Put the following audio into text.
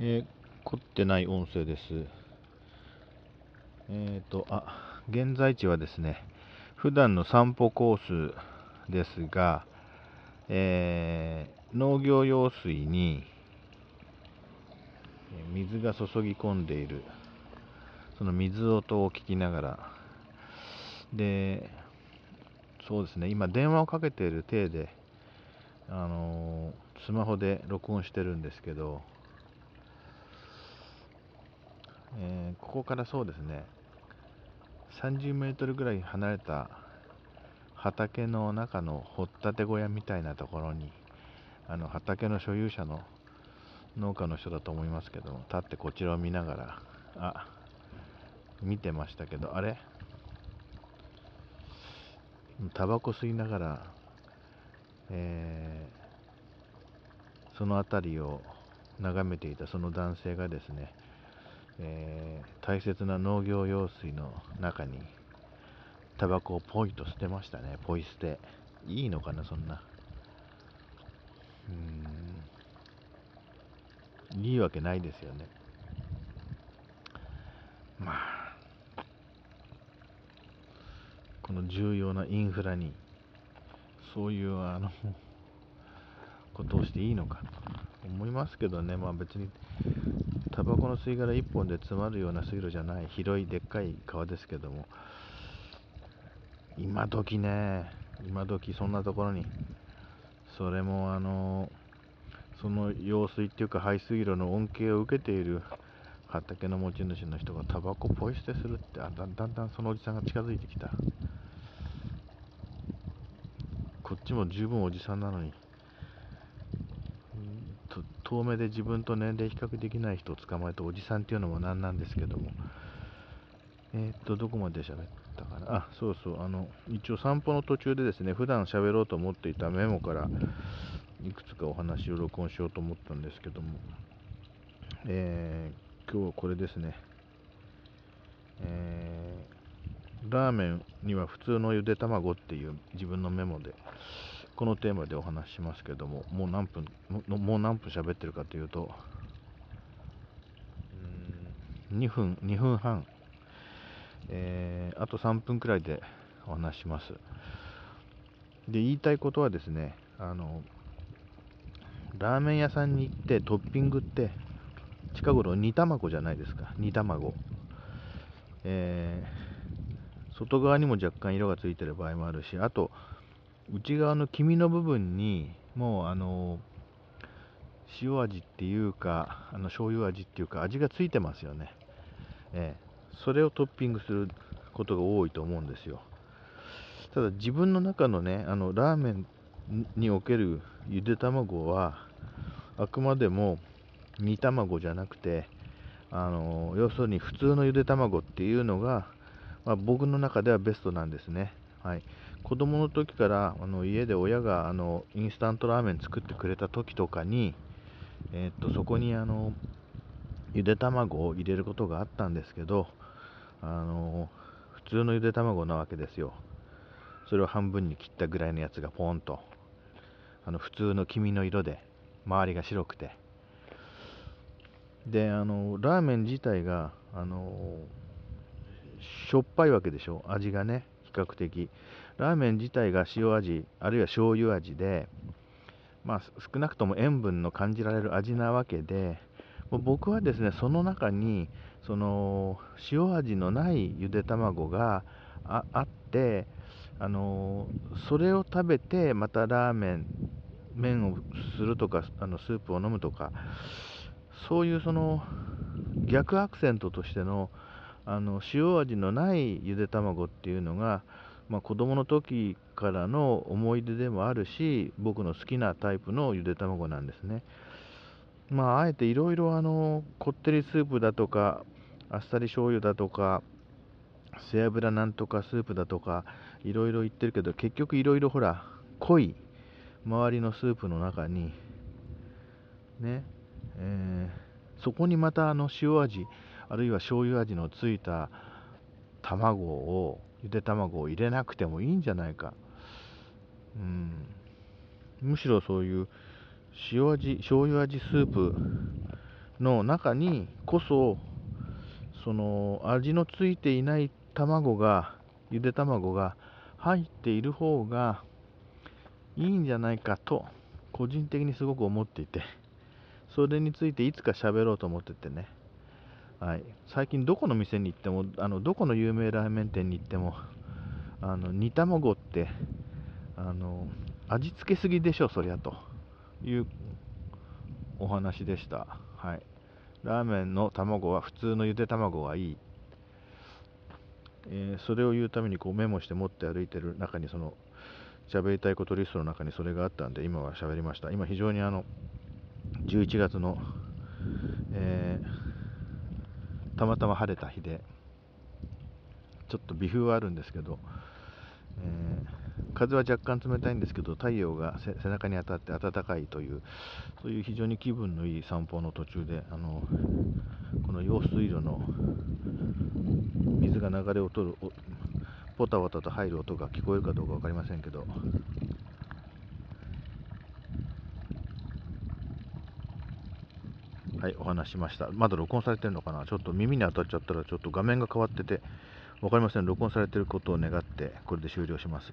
えー、凝ってない音声です。えっ、ー、と、あ、現在地はですね、普段の散歩コースですが、えー、農業用水に水が注ぎ込んでいる、その水音を聞きながら、で、そうですね、今電話をかけている体で、あのスマホで録音してるんですけど、えー、ここからそうですね、30メートルぐらい離れた畑の中の掘ったて小屋みたいなところに、あの畑の所有者の農家の人だと思いますけども、立ってこちらを見ながら、あ、見てましたけど、あれ？タバコ吸いながら、えー、その辺りを眺めていたその男性がですね、えー、大切な農業用水の中にタバコをポイと捨てましたね、ポイ捨て。いいのかな、そんな。うん。いいわけないですよね。まあ、この重要なインフラに、そういうあのことをしていいのかと思いますけどね、まあ別にタバコの吸い殻1本で詰まるような水路じゃない。広いでっかい川ですけども。今時ね今時そんなところに。それもあのその用水っていうか排水路の恩恵を受けている。畑の持ち主の人がタバコポイ捨てするってあだんだんだんそのおじさんが近づいてきた。こっちも十分おじさんなのに。遠目で自分と年齢比較できない人を捕まえておじさんっていうのもなんなんですけども、え、っと、どこまで喋ったかな。あ、そうそう、あの、一応散歩の途中でですね、普段喋ろうと思っていたメモからいくつかお話を録音しようと思ったんですけども、えー、今日はこれですね、えー、ラーメンには普通のゆで卵っていう自分のメモで、このテーマでお話ししますけども、もう何分、もう何分喋ってるかというと、2分、2分半、えー、あと3分くらいでお話します。で、言いたいことはですね、あの、ラーメン屋さんに行ってトッピングって、近頃煮卵じゃないですか、煮卵。えー、外側にも若干色がついてる場合もあるし、あと、内側の黄身の部分にもうあの塩味っていうかあの醤油味っていうか味がついてますよね、えー、それをトッピングすることが多いと思うんですよ。ただ自分の中のねあのラーメンにおけるゆで卵はあくまでも煮卵じゃなくてあの要するに普通のゆで卵っていうのが、まあ、僕の中ではベストなんですね。はい、子供の時からあの家で親があのインスタントラーメン作ってくれた時とかに、えー、っとそこにあのゆで卵を入れることがあったんですけどあの普通のゆで卵なわけですよ。それを半分に切ったぐらいのやつがポンとあの普通の黄身の色で周りが白くて。であのラーメン自体があのしょっぱいわけでしょ？味がね。比較的。ラーメン自体が塩味あるいは醤油味でまあ、少なくとも塩分の感じられる味なわけで僕はですねその中にその塩味のないゆで卵があってあのそれを食べてまたラーメン麺をするとかあのスープを飲むとかそういうその逆アクセントとしてのあの塩味のないゆで卵っていうのが、まあ、子供の時からの思い出でもあるし僕の好きなタイプのゆで卵なんですね。まあ、あえていろいろあのこってりスープだとかあっさり醤油だとか背脂なんとかスープだとかいろいろ言ってるけど結局いろいろほら濃い周りのスープの中にね、えー、そこにまたあの塩味あるいは醤油味のついた卵をゆで卵を入れなくてもいいんじゃないか、うん、むしろそういう塩味醤油味スープの中にこそその味のついていない卵がゆで卵が入っている方がいいんじゃないかと個人的にすごく思っていて。それについていつか喋ろうと思っててね、はい、最近どこの店に行ってもあのどこの有名ラーメン店に行っても あの煮卵ってあの味付けすぎでしょそりゃというお話でした。はい。ラーメンの卵は普通のゆで卵がいい。えー、それを言うためにこうメモして持って歩いてる中にその喋りたいことリストの中にそれがあったんで今は喋りました。今非常にあの11月の、えー、たまたま晴れた日でちょっと微風はあるんですけど、えー風は若干冷たいんですけど太陽が背中に当たって暖かいというそういう非常に気分のいい散歩の途中であのこの用水路の水が流れを取るポタポタと入る音が聞こえるかどうか分かりませんけどはい、お話しました。まだ録音されてるのかな？ちょっと耳に当たっちゃったら、ちょっと画面が変わってて、分かりません。録音されてることを願って、これで終了します。